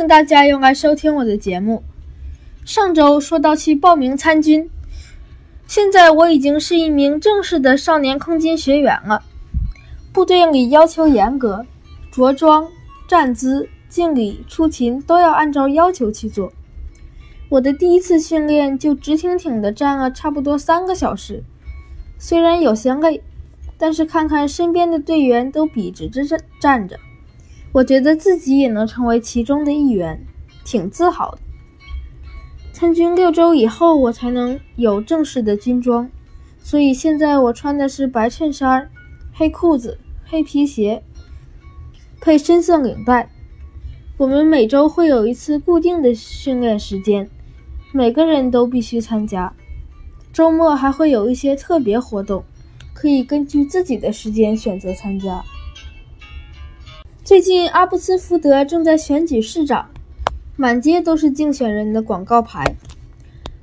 迎大家又来收听我的节目。上周说到去报名参军，现在我已经是一名正式的少年空军学员了。部队里要求严格，着装、站姿、敬礼、出勤都要按照要求去做。我的第一次训练就直挺挺地站了差不多三个小时，虽然有些累，但是看看身边的队员都笔直着站站着。我觉得自己也能成为其中的一员，挺自豪的。参军六周以后，我才能有正式的军装，所以现在我穿的是白衬衫、黑裤子、黑皮鞋，配深色领带。我们每周会有一次固定的训练时间，每个人都必须参加。周末还会有一些特别活动，可以根据自己的时间选择参加。最近，阿布斯福德正在选举市长，满街都是竞选人的广告牌，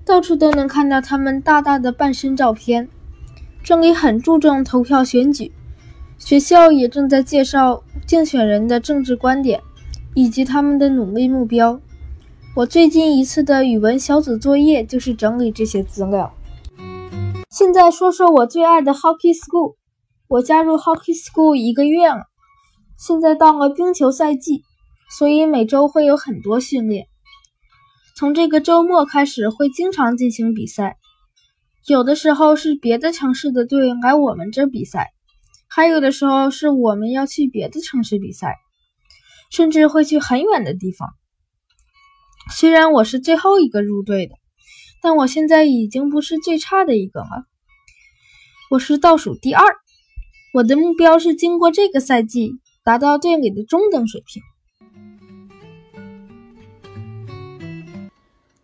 到处都能看到他们大大的半身照片。这里很注重投票选举，学校也正在介绍竞选人的政治观点以及他们的努力目标。我最近一次的语文小组作业就是整理这些资料。现在说说我最爱的 Hockey School，我加入 Hockey School 一个月了。现在到了冰球赛季，所以每周会有很多训练。从这个周末开始，会经常进行比赛。有的时候是别的城市的队来我们这比赛，还有的时候是我们要去别的城市比赛，甚至会去很远的地方。虽然我是最后一个入队的，但我现在已经不是最差的一个了，我是倒数第二。我的目标是经过这个赛季。达到队里的中等水平。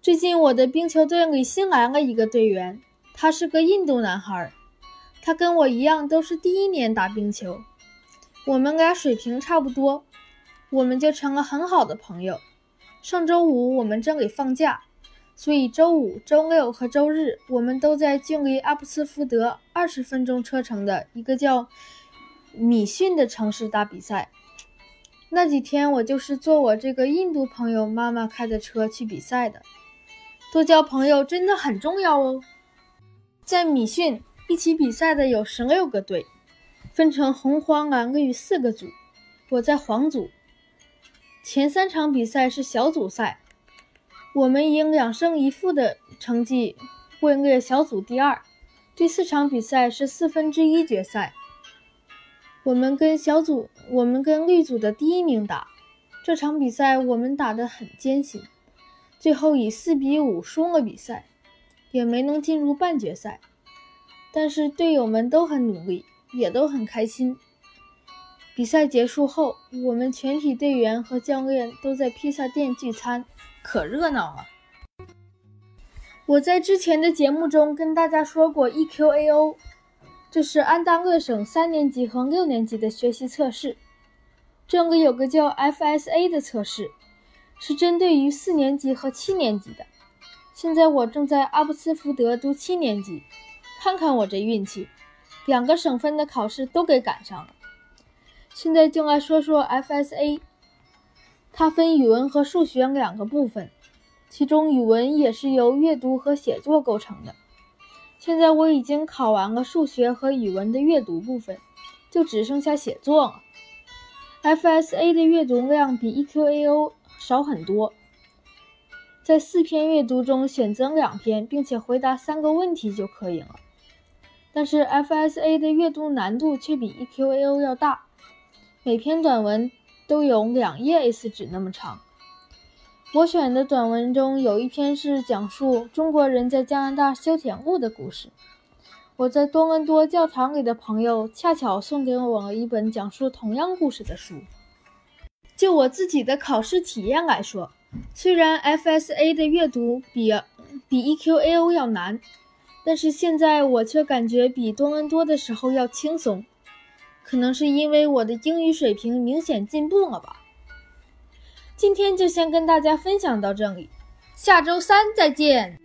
最近我的冰球队里新来了一个队员，他是个印度男孩，他跟我一样都是第一年打冰球，我们俩水平差不多，我们就成了很好的朋友。上周五我们正给放假，所以周五、周六和周日我们都在距离阿布斯福德二十分钟车程的一个叫。米逊的城市打比赛，那几天我就是坐我这个印度朋友妈妈开的车去比赛的。多交朋友真的很重要哦。在米逊一起比赛的有十六个队，分成红、黄、蓝、绿四个组。我在黄组。前三场比赛是小组赛，我们以两胜一负的成绩位列小组第二。第四场比赛是四分之一决赛。我们跟小组，我们跟绿组的第一名打这场比赛，我们打得很艰辛，最后以四比五输了比赛，也没能进入半决赛。但是队友们都很努力，也都很开心。比赛结束后，我们全体队员和教练都在披萨店聚餐，可热闹了。我在之前的节目中跟大家说过 EQAO。这是安大略省三年级和六年级的学习测试。这里有个叫 FSA 的测试，是针对于四年级和七年级的。现在我正在阿布斯福德读七年级，看看我这运气，两个省份的考试都给赶上了。现在就来说说 FSA，它分语文和数学两个部分，其中语文也是由阅读和写作构成的。现在我已经考完了数学和语文的阅读部分，就只剩下写作了。FSA 的阅读量比 EQAO 少很多，在四篇阅读中选择两篇，并且回答三个问题就可以了。但是 FSA 的阅读难度却比 EQAO 要大，每篇短文都有两页 A4 纸那么长。我选的短文中有一篇是讲述中国人在加拿大修铁路的故事。我在多伦多教堂里的朋友恰巧送给我了一本讲述同样故事的书。就我自己的考试体验来说，虽然 FSA 的阅读比比 EQAO 要难，但是现在我却感觉比多伦多的时候要轻松。可能是因为我的英语水平明显进步了吧。今天就先跟大家分享到这里，下周三再见。